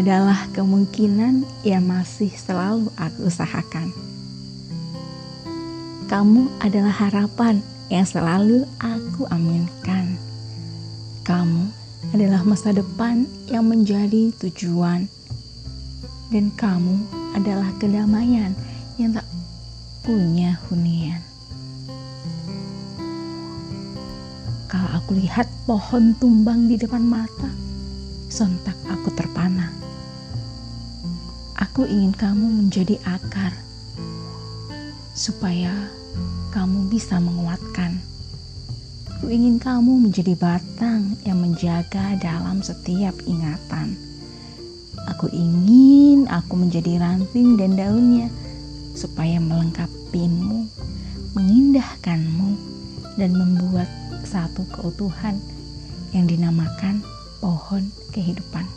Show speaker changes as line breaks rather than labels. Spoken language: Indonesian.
adalah kemungkinan yang masih selalu aku usahakan. Kamu adalah harapan yang selalu aku aminkan. Kamu adalah masa depan yang menjadi tujuan, dan kamu adalah kedamaian yang tak punya hunian. Kalau aku lihat pohon tumbang di depan mata, sontak aku terpana. Aku ingin kamu menjadi akar, supaya kamu bisa menguatkan. Aku ingin kamu menjadi batang yang menjaga dalam setiap ingatan. Aku ingin aku menjadi ranting dan daunnya, supaya melengkapimu, mengindahkanmu, dan membuat satu keutuhan yang dinamakan pohon kehidupan.